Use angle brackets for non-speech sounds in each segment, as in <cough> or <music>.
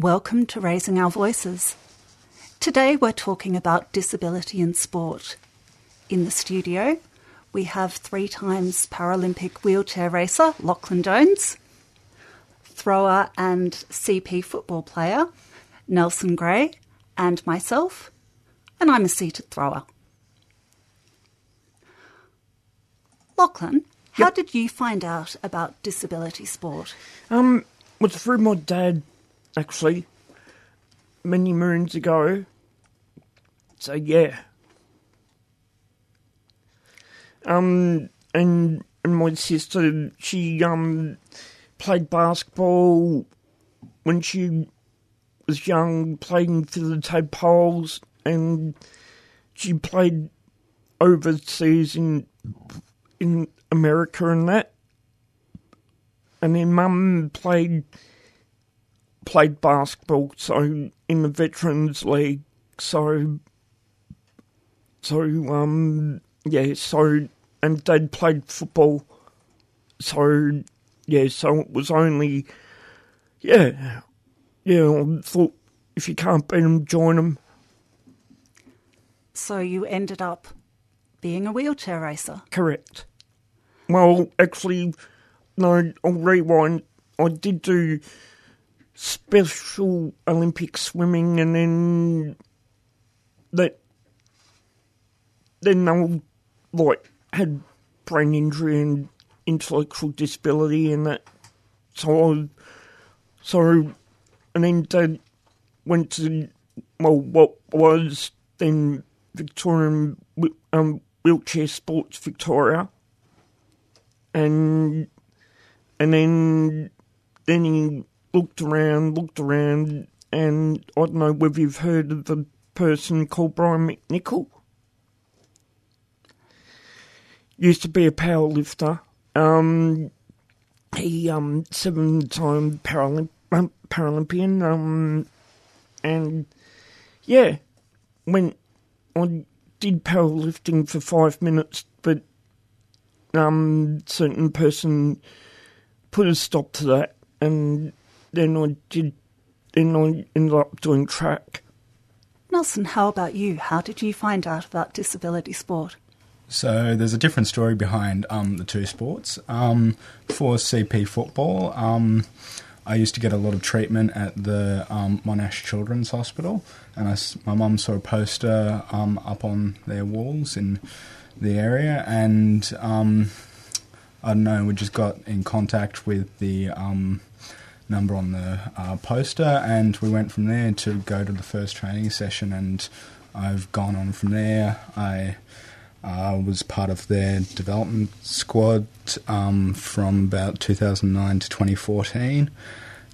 Welcome to Raising Our Voices. Today we're talking about disability in sport. In the studio, we have three times Paralympic wheelchair racer Lachlan Jones, thrower and CP football player Nelson Gray, and myself, and I'm a seated thrower. Lachlan, how Yep. did you find out about disability sport? Um, was through my dad, actually, many moons ago. So yeah. Um, and and my sister, she um played basketball when she was young, playing for the Tadpoles, and she played overseas in in America and that. And then mum played played basketball, so in the Veterans League. So, so um, yeah. So and dad played football. So yeah. So it was only yeah, yeah. I thought if you can't beat them, join them. So you ended up being a wheelchair racer. Correct. Well, actually, no, I'll rewind. I did do special Olympic swimming and then that then I like had brain injury and intellectual disability and that. So I, so and then dad went to well what was then Victorian um, wheelchair sports Victoria. And and then then he looked around, looked around, and I don't know whether you've heard of the person called Brian McNicholl. Used to be a power lifter. Um, he um seven time Paralymp- um, Paralympian. Um, and yeah, when I did powerlifting for five minutes, but um, certain person put a stop to that, and then I did. Then I ended up doing track. Nelson, how about you? How did you find out about disability sport? So there's a different story behind um, the two sports. Um, for CP football, um, I used to get a lot of treatment at the um, Monash Children's Hospital, and I s my mum saw a poster um, up on their walls in the area, and um, I don't know, we just got in contact with the um, number on the uh, poster, and we went from there to go to the first training session, and I've gone on from there. I uh, was part of their development squad um, from about 2009 to 2014.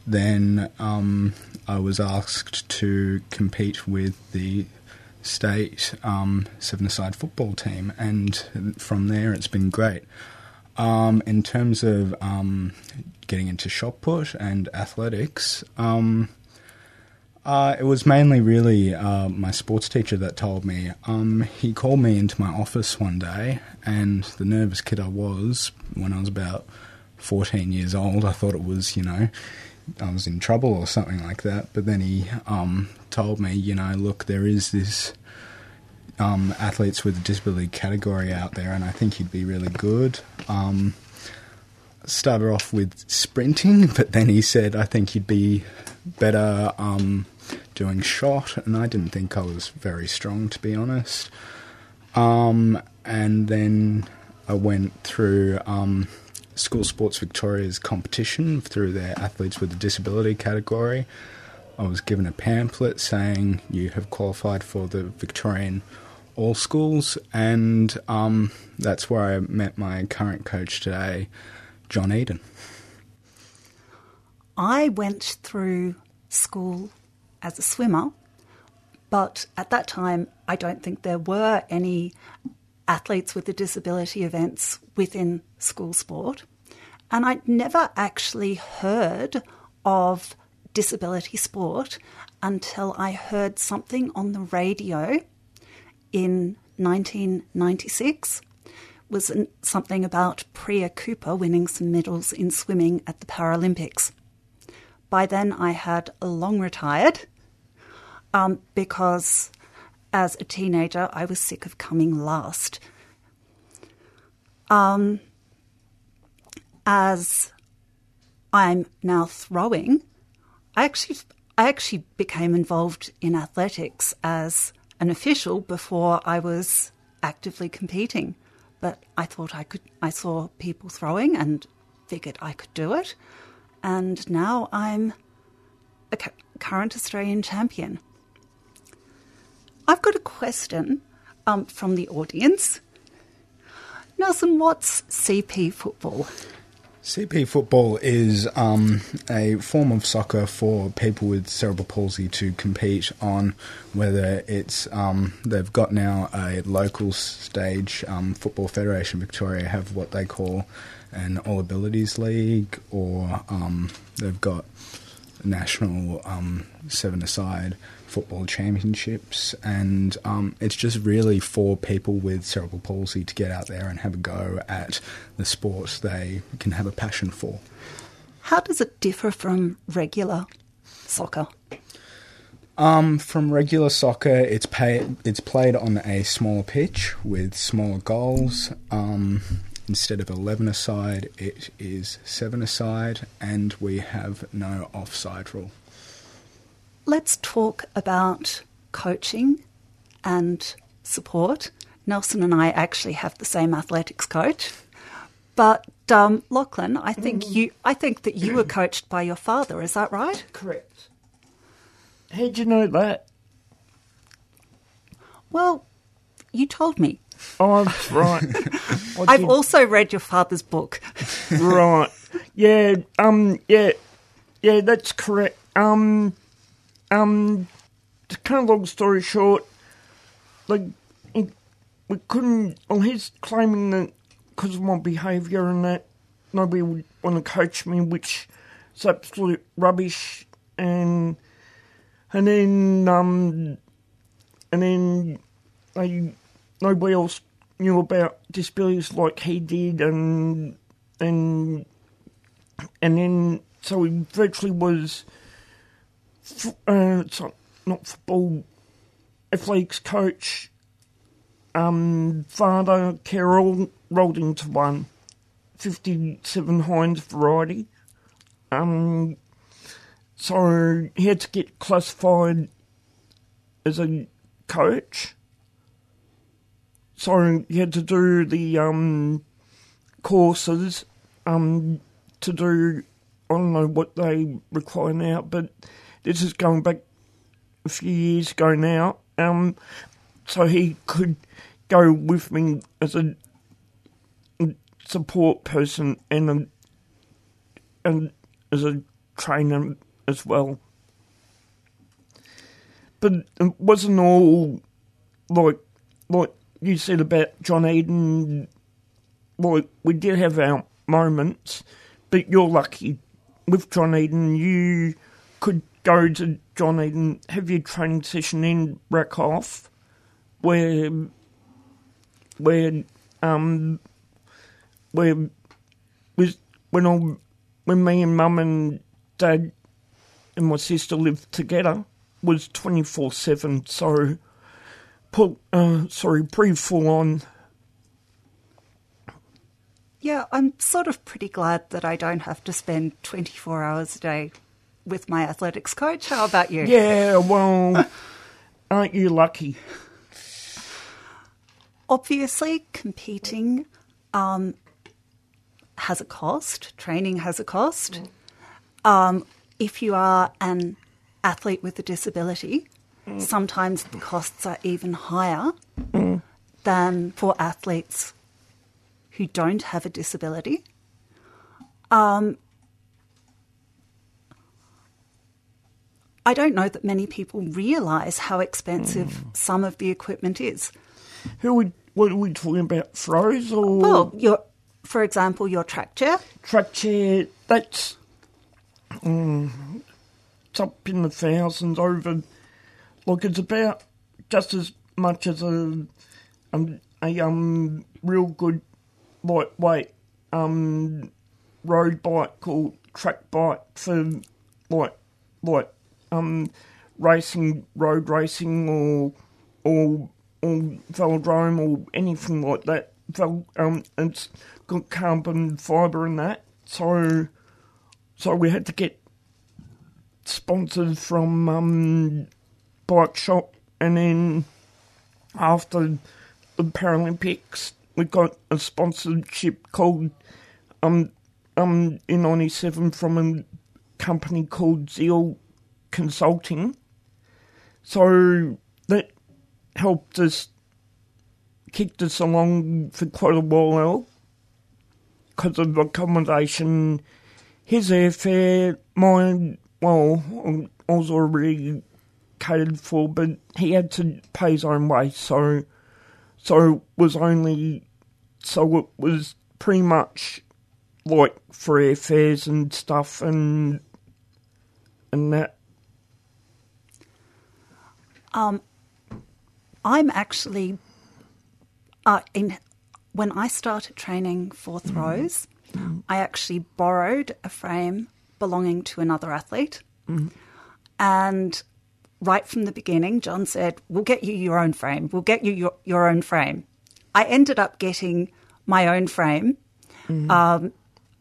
Then um, I was asked to compete with the state um, seven-a-side football team, and from there it's been great. Um, in terms of um, getting into shot put and athletics, um, uh, it was mainly really uh, my sports teacher that told me. Um, he called me into my office one day, and the nervous kid I was when I was about 14 years old, I thought it was, you know, I was in trouble or something like that. But then he um, told me, you know, look, there is this um, athletes with a disability category out there, and I think he'd be really good. Um, started off with sprinting, <laughs> but then he said, I think he'd be better um, doing shot, and I didn't think I was very strong, to be honest. Um, and then I went through um, School Sports Victoria's competition through their athletes with a disability category. I was given a pamphlet saying you have qualified for the Victorian All Schools, and um, that's where I met my current coach today, John Eden. I went through school as a swimmer, but at that time, I don't think there were any athletes with a disability events within school sport. And I'd never actually heard of disability sport until I heard something on the radio in 1996 was something about Priya Cooper winning some medals in swimming at the Paralympics. by then I had long retired um, because as a teenager I was sick of coming last. Um, as I'm now throwing, I actually I actually became involved in athletics as an official before I was actively competing. But I thought I could I saw people throwing and figured I could do it. And now I'm a current Australian champion. I've got a question um, from the audience. Nelson, what's CP football? CP football is um, a form of soccer for people with cerebral palsy to compete on, whether it's um, they've got now a local stage. Um, Football Federation Victoria have what they call an All Abilities League, or um, they've got national um, seven-a-side football championships, and um, it's just really for people with cerebral palsy to get out there and have a go at the sports they can have a passion for. How does it differ from regular soccer? Um, from regular soccer, it's pay, it's played on a smaller pitch with smaller goals. Um, instead of 11 aside, it is 7 aside, and we have no offside rule let's talk about coaching and support. Nelson and I actually have the same athletics coach, but um, Lachlan, I think mm. you, I think that you were coached by your father. Is that right? Correct. How'd you know that? Well, you told me. Oh, right. <laughs> I've also read your father's book. <laughs> right. Yeah. Um. Yeah. Yeah. That's correct. Um. Um, to kind of long story short, like we couldn't. Well, he's claiming that because of my behaviour and that nobody would want to coach me, which is absolute rubbish. And and then um and then they nobody else knew about disabilities like he did, and and and then so he virtually was uh, not football, athletics coach, um, father Carol rolled into one, 57 Heinz variety. Um, so he had to get classified as a coach. So he had to do the um, courses um, to do, I don't know what they require now, but this is going back a few years ago now. Um, so he could go with me as a support person and a, and as a trainer as well. But it wasn't all like like you said about John Eden. Like we did have our moments, but you're lucky with John Eden. You could go to John Eden, have your training session in Rackhoff, where where um where was when I when me and mum and dad and my sister lived together was twenty four seven. So, put uh, sorry, pretty full on. Yeah, I'm sort of pretty glad that I don't have to spend twenty four hours a day with my athletics coach. How about you? Yeah, well, <laughs> aren't you lucky? Obviously, competing um, has a cost. Training has a cost. Mm. Um, if you are an athlete with a disability, mm. sometimes the costs are even higher mm. than for athletes who don't have a disability. Um, I don't know that many people realise how expensive mm. some of the equipment is. Who would what are we talking about? Throws or well, your for example, your track chair. Track chair. That's um, it's up in the thousands over. Look, it's about just as much as a um, a um real good lightweight um road bike or track bike for like like um racing, road racing, or or or velodrome or anything like that. Vel, um, it's got carbon fibre in that, so so we had to get sponsors from um, bike shop, and then after the Paralympics, we got a sponsorship called um um in '97 from a company called Zeal Consulting. So that helped us, kicked us along for quite a while because of accommodation, his airfare, mine, well, I was already catered for, but he had to pay his own way, so so it was only so it was pretty much like free airfares and stuff and and that. Um, I'm actually uh, in when I started training for throws. I actually borrowed a frame belonging to another athlete, and right from the beginning, John said, "We'll get you your own frame. We'll get you your, your own frame." I ended up getting my own frame. Um,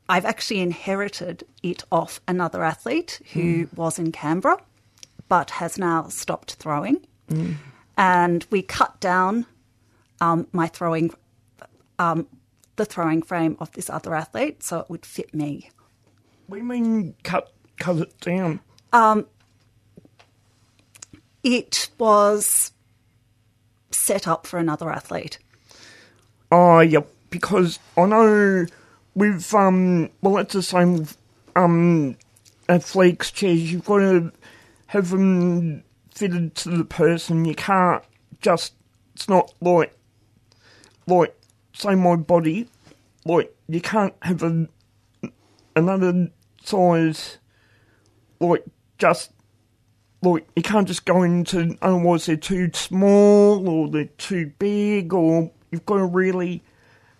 I've actually inherited it off another athlete who was in Canberra, but has now stopped throwing. And we cut down um, my throwing, um, the throwing frame of this other athlete so it would fit me. We mean cut cut it down. It was set up for another athlete. Oh, yeah, because I know with, um, well, it's the same with, um, athletes chairs. You've got to have them fitted to the person. You can't just, it's not like, like, say my body, like, you can't have a, another size, like, just like you can't just go into otherwise they're too small or they're too big or you've got to really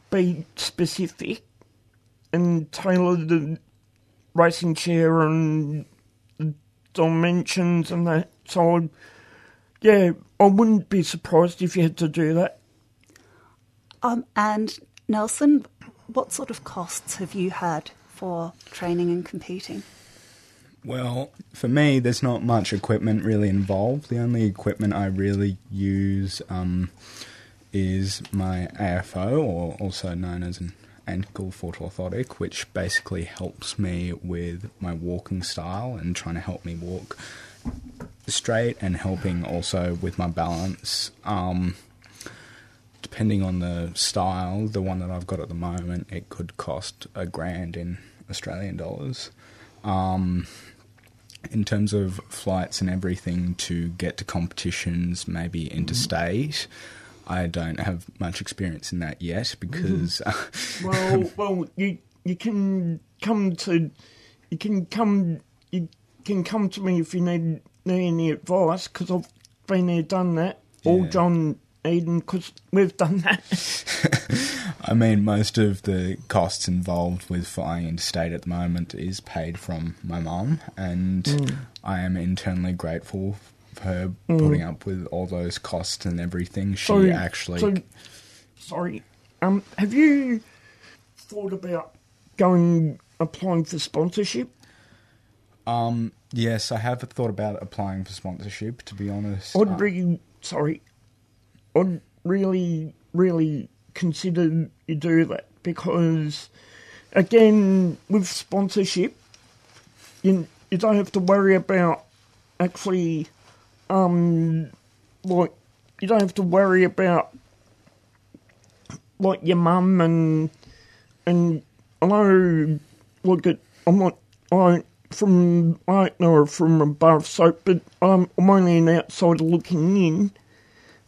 be specific and tailor the racing chair and the dimensions and that. So I, yeah, I wouldn't be surprised if you had to do that. Um, and Nelson, what sort of costs have you had for training and competing? Well, for me, there's not much equipment really involved. The only equipment I really use um, is my AFO, or also known as an ankle foot orthotic, which basically helps me with my walking style and trying to help me walk straight and helping also with my balance. Um, depending on the style, the one that I've got at the moment, it could cost a grand in Australian dollars. Um, in terms of flights and everything to get to competitions, maybe mm-hmm. interstate, I don't have much experience in that yet mm-hmm. because uh, Well, <laughs> well, you you can come to you can come you can come to me if you need need any advice because I've been there, done that. All Yeah. John Eden because we've done that. <laughs> I mean, most of the costs involved with flying interstate at the moment is paid from my mum, and I am internally grateful for her putting up with all those costs and everything. She So- actually. so- sorry. Um, have you thought about going applying for sponsorship? um, yes, I have thought about applying for sponsorship, to be honest. I'd Uh, really, sorry, I'd really, really consider you do that because, again, with sponsorship, you you don't have to worry about actually, um, like you don't have to worry about like your mum and and I know look at I'm not I from I don't know from above so but I'm I'm only an outsider looking in.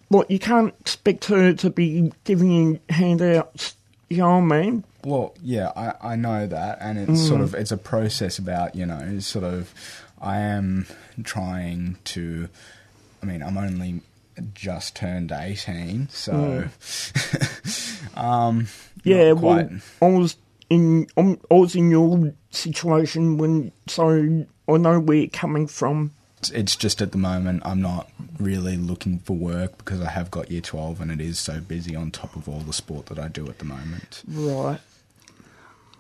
Like you can't expect her to be giving you handouts, you know what I mean? Well, yeah, I, I know that, and it's sort of it's a process about you know sort of I am trying to. I mean, I'm only just turned eighteen, so <laughs> um, Yeah, well, I was in I'm, I was in your situation when so I know where you're coming from. It's- It's just at the moment I'm not really looking for work because I have got year 12 and it is so busy on top of all the sport that I do at the moment. Right.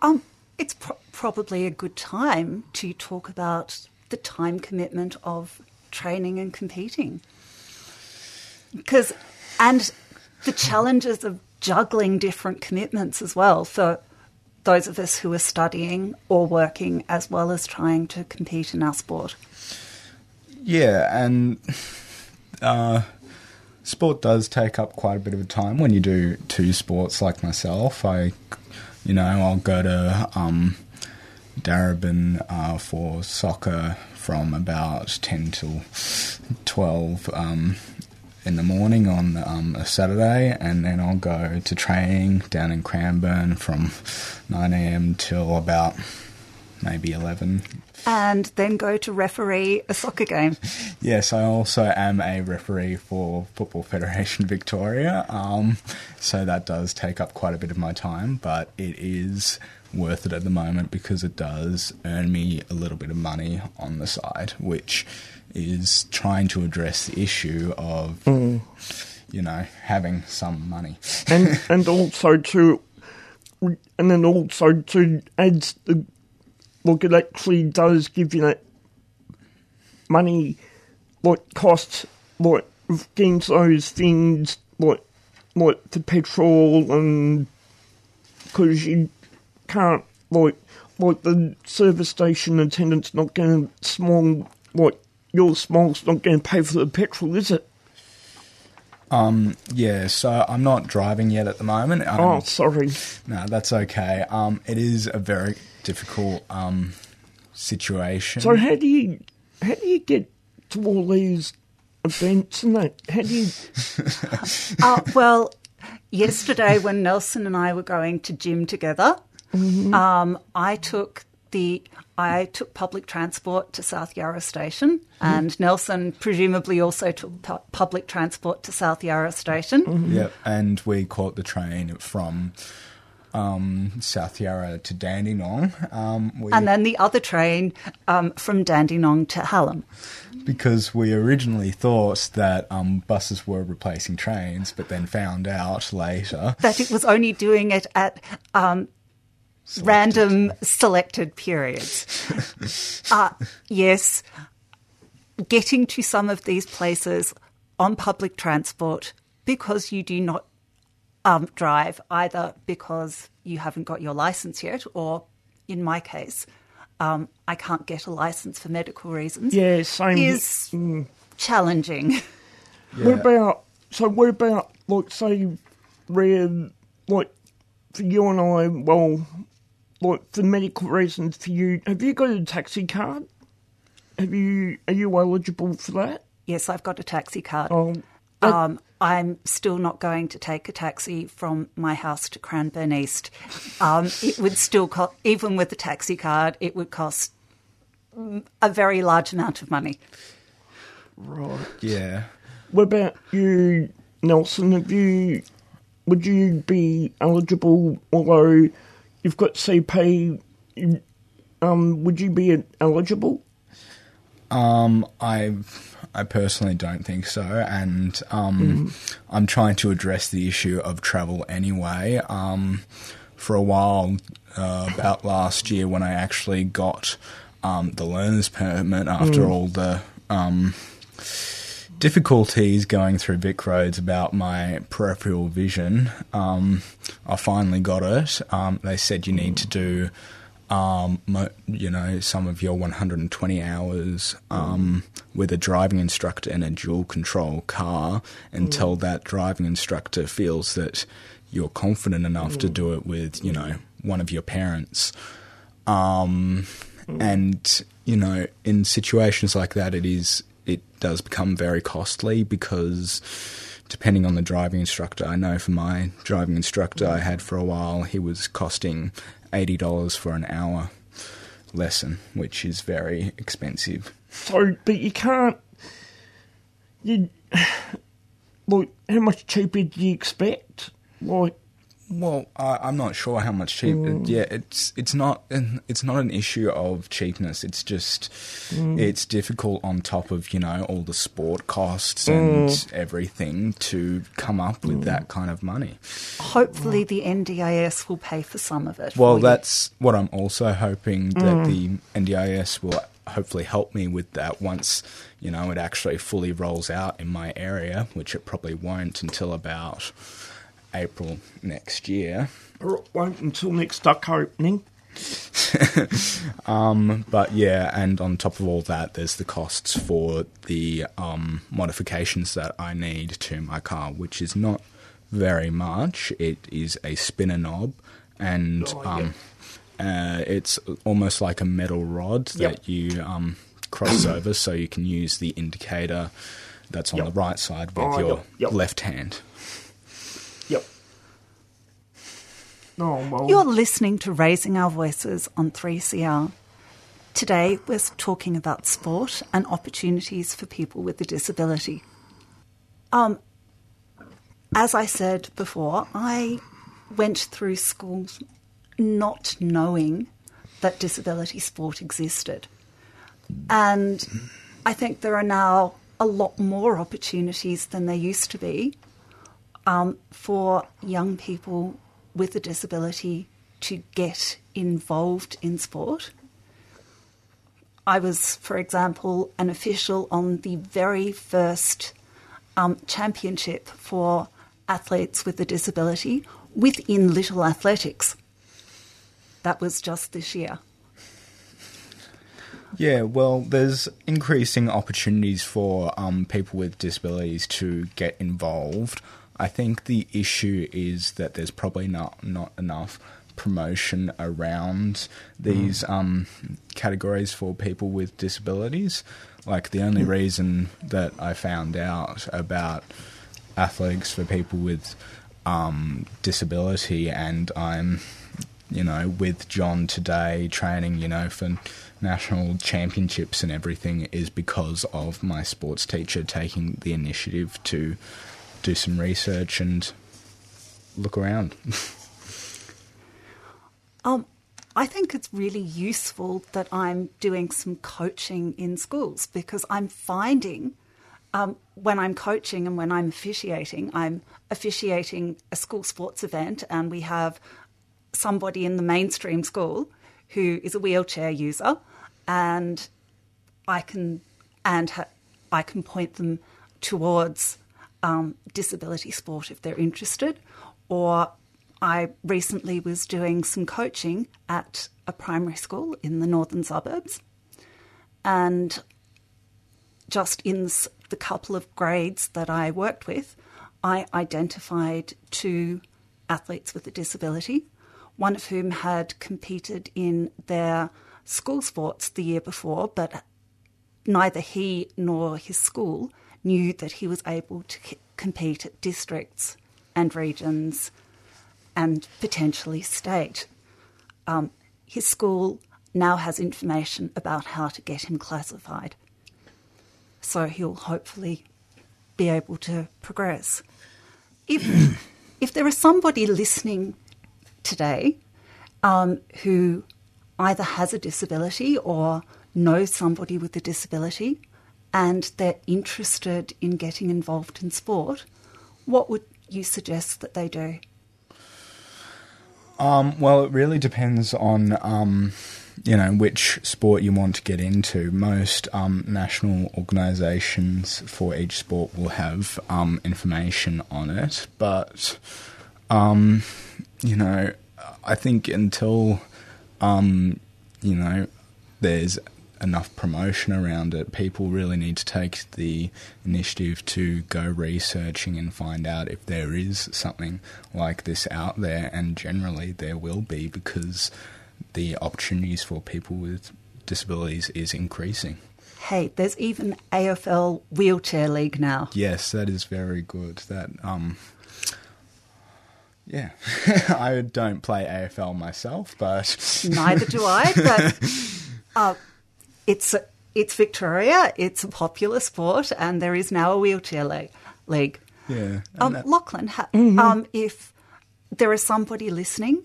Um, it's pro- probably a good time to talk about the time commitment of training and competing. Because, and the challenges of juggling different commitments as well for those of us who are studying or working as well as trying to compete in our sport. Yeah, and uh, sport does take up quite a bit of time when you do two sports like myself. I, you know, I'll go to um, Darebin uh, for soccer from about 10 till 12 um, in the morning on um, a Saturday, and then I'll go to training down in Cranbourne from 9am till about maybe 11 And then go to referee a soccer game. <laughs> Yes, I also am a referee for Football Federation <laughs> Victoria, um, so that does take up quite a bit of my time, but it is worth it at the moment because it does earn me a little bit of money on the side, which is trying to address the issue of, you know, having some money. and <laughs> and also to and then also to add the look it actually does give you that money like costs like against those things like like the petrol and because you can't like like the service station attendant's not going to small like your small's not going to pay for the petrol is it Yeah, so I'm not driving yet at the moment. Um, oh sorry No, that's okay. Um, it is a very difficult um, situation. So how do you how do you get to all these events and that? How do you? Uh, <laughs> well, yesterday when Nelson and I were going to gym together, um, I took the I took public transport to South Yarra Station, and Nelson presumably also took pu- public transport to South Yarra Station. Yep, and we caught the train from um, South Yarra to Dandenong. Um, we, And then the other train um, from Dandenong to Hallam. because we originally thought that um, buses were replacing trains, but then found out later. That it was only doing it at um, random selected periods. <laughs> uh, yes, getting to some of these places on public transport because you do not um, drive, either because you haven't got your license yet, or in my case, um, I can't get a license for medical reasons, Yeah, same. is challenging. <laughs> What about so? What about like say, where like for you and I? Well, like for medical reasons for you, have you got a taxi card? Have you? Are you eligible for that? yes, I've got a taxi card. Oh, that- Um, I'm still not going to take a taxi from my house to Cranbourne East. Um, it would still cost, even with the taxi card, it would cost a very large amount of money. right. Yeah. What about you, Nelson? Have you? Would you be eligible? Although you've got CP, um, would you be eligible? Um, I I personally don't think so, and um, I'm trying to address the issue of travel anyway. Um, for a while, uh, about last year, when I actually got um, the learner's permit after all the um, difficulties going through Vic roads about my peripheral vision, um, I finally got it. Um, they said you need to do um, mo- you know, some of your 120 hours um, with a driving instructor in a dual control car until that driving instructor feels that you're confident enough to do it with, you know, one of your parents. Um, and, you know, in situations like that, it is, it does become very costly because depending on the driving instructor, I know for my driving instructor I had for a while, he was costing eighty dollars for an hour lesson, which is very expensive. So, but you can't. You <sighs> like how much cheaper do you expect? Like, Well, I, I'm not sure how much cheap. Uh, mm. Yeah, it's it's not it's not an issue of cheapness. It's just mm. it's difficult on top of you know all the sport costs and mm. everything to come up with that kind of money. Hopefully, the NDIS will pay for some of it. Well, for you. that's what I'm also hoping that the NDIS will hopefully help me with that once you know it actually fully rolls out in my area, which it probably won't until about April next year. Or it won't until next duck opening. <laughs> But yeah, and on top of all that, there's the costs for the um, modifications that I need to my car, which is not very much. It is a spinner knob, and Oh, yeah. um, uh, it's almost like a metal rod Yep. that you um, cross over, so you can use the indicator that's on Yep. the right side with Oh, your yep. left hand. Yep. Oh, well. You're listening to Raising Our Voices on 3CR. Today, we're talking about sport and opportunities for people with a disability. Um, as I said before, I went through school not knowing that disability sport existed. And I think there are now a lot more opportunities than there used to be um, for young people with a disability to get involved in sport. I was, for example, an official on the very first um, championship for athletes with a disability within Little Athletics. That was just this year. Yeah, well, there's increasing opportunities for um, people with disabilities to get involved. I think the issue is that there's probably not not enough promotion around these um, categories for people with disabilities. Like the only reason that I found out about athletics for people with um, disability, and I'm, you know, with John today training, you know, for national championships and everything, is because of my sports teacher taking the initiative to do some research and look around. Um, I think it's really useful that I'm doing some coaching in schools because I'm finding um, when I'm coaching and when I'm officiating, I'm officiating a school sports event, and we have somebody in the mainstream school who is a wheelchair user, and I can and ha- I can point them towards um, disability sport if they're interested, or I recently was doing some coaching at a primary school in the northern suburbs, and just in the couple of grades that I worked with, I identified two athletes with a disability, one of whom had competed in their school sports the year before, but neither he nor his school knew that he was able to compete at districts and regions and potentially state. Um, his school now has information about how to get him classified. So he'll hopefully be able to progress. If, <coughs> if there is somebody listening today um, who either has a disability or knows somebody with a disability and they're interested in getting involved in sport, what would you suggest that they do? Um, well, it really depends on um, you know which sport you want to get into. Most um, national organisations for each sport will have um, information on it, but um, you know, I think until um, you know there's enough promotion around it, people really need to take the initiative to go researching and find out if there is something like this out there, and generally there will be because the opportunities for people with disabilities is increasing. Hey, there's even AFL Wheelchair League now. Yes, that is very good. That um yeah. <laughs> I don't play AFL myself, but Neither do I, but <laughs> uh, it's it's Victoria. It's a popular sport, and there is now a wheelchair le- league. yeah. Um, that- Lachlan, ha- um, if there is somebody listening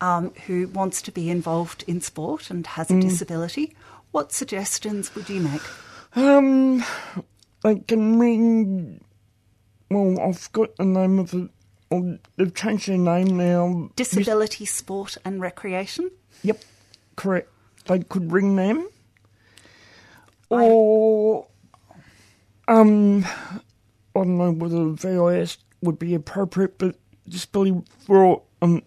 um, who wants to be involved in sport and has a disability, what suggestions would you make? Um, they can ring. Well, I've got the name of it. Or they've changed their name now. Disability Sport and Recreation? Yep, correct. They could ring them. Or, um, I don't know whether VIS would be appropriate, but disability brought, um,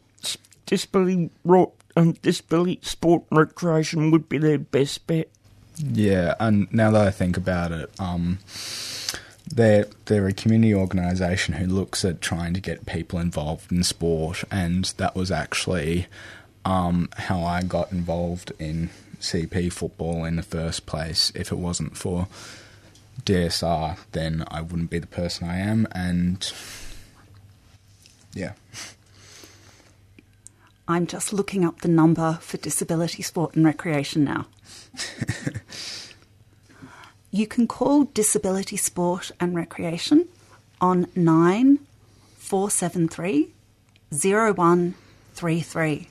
disability brought, um, disability sport recreation would be their best bet. Yeah, and now that I think about it, um, they're they're a community organisation who looks at trying to get people involved in sport, and that was actually um, how I got involved in CP football in the first place. If it wasn't for DSR, then I wouldn't be the person I am, and yeah. I'm just looking up the number for Disability Sport and Recreation now. <laughs> you can call Disability Sport and Recreation on 9473 0133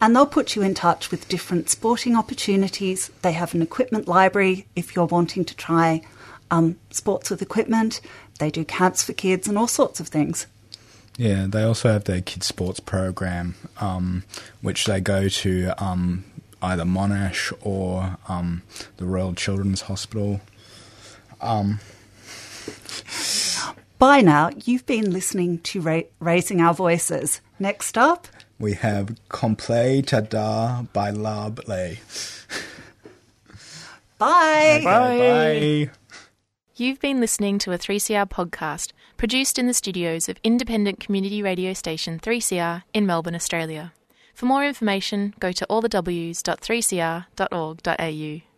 and they'll put you in touch with different sporting opportunities. They have an equipment library if you're wanting to try um, sports with equipment. They do camps for kids and all sorts of things. Yeah, they also have their kids' sports program, um, which they go to um, either Monash or um, the Royal Children's Hospital. Um, By now, you've been listening to Ra- Raising Our Voices. Next up, we have Complay Tada by Lab Lay. <laughs> bye. Bye. You've been listening to a 3CR podcast produced in the studios of independent community radio station 3CR in Melbourne, Australia. For more information, go to allthews.3cr.org.au.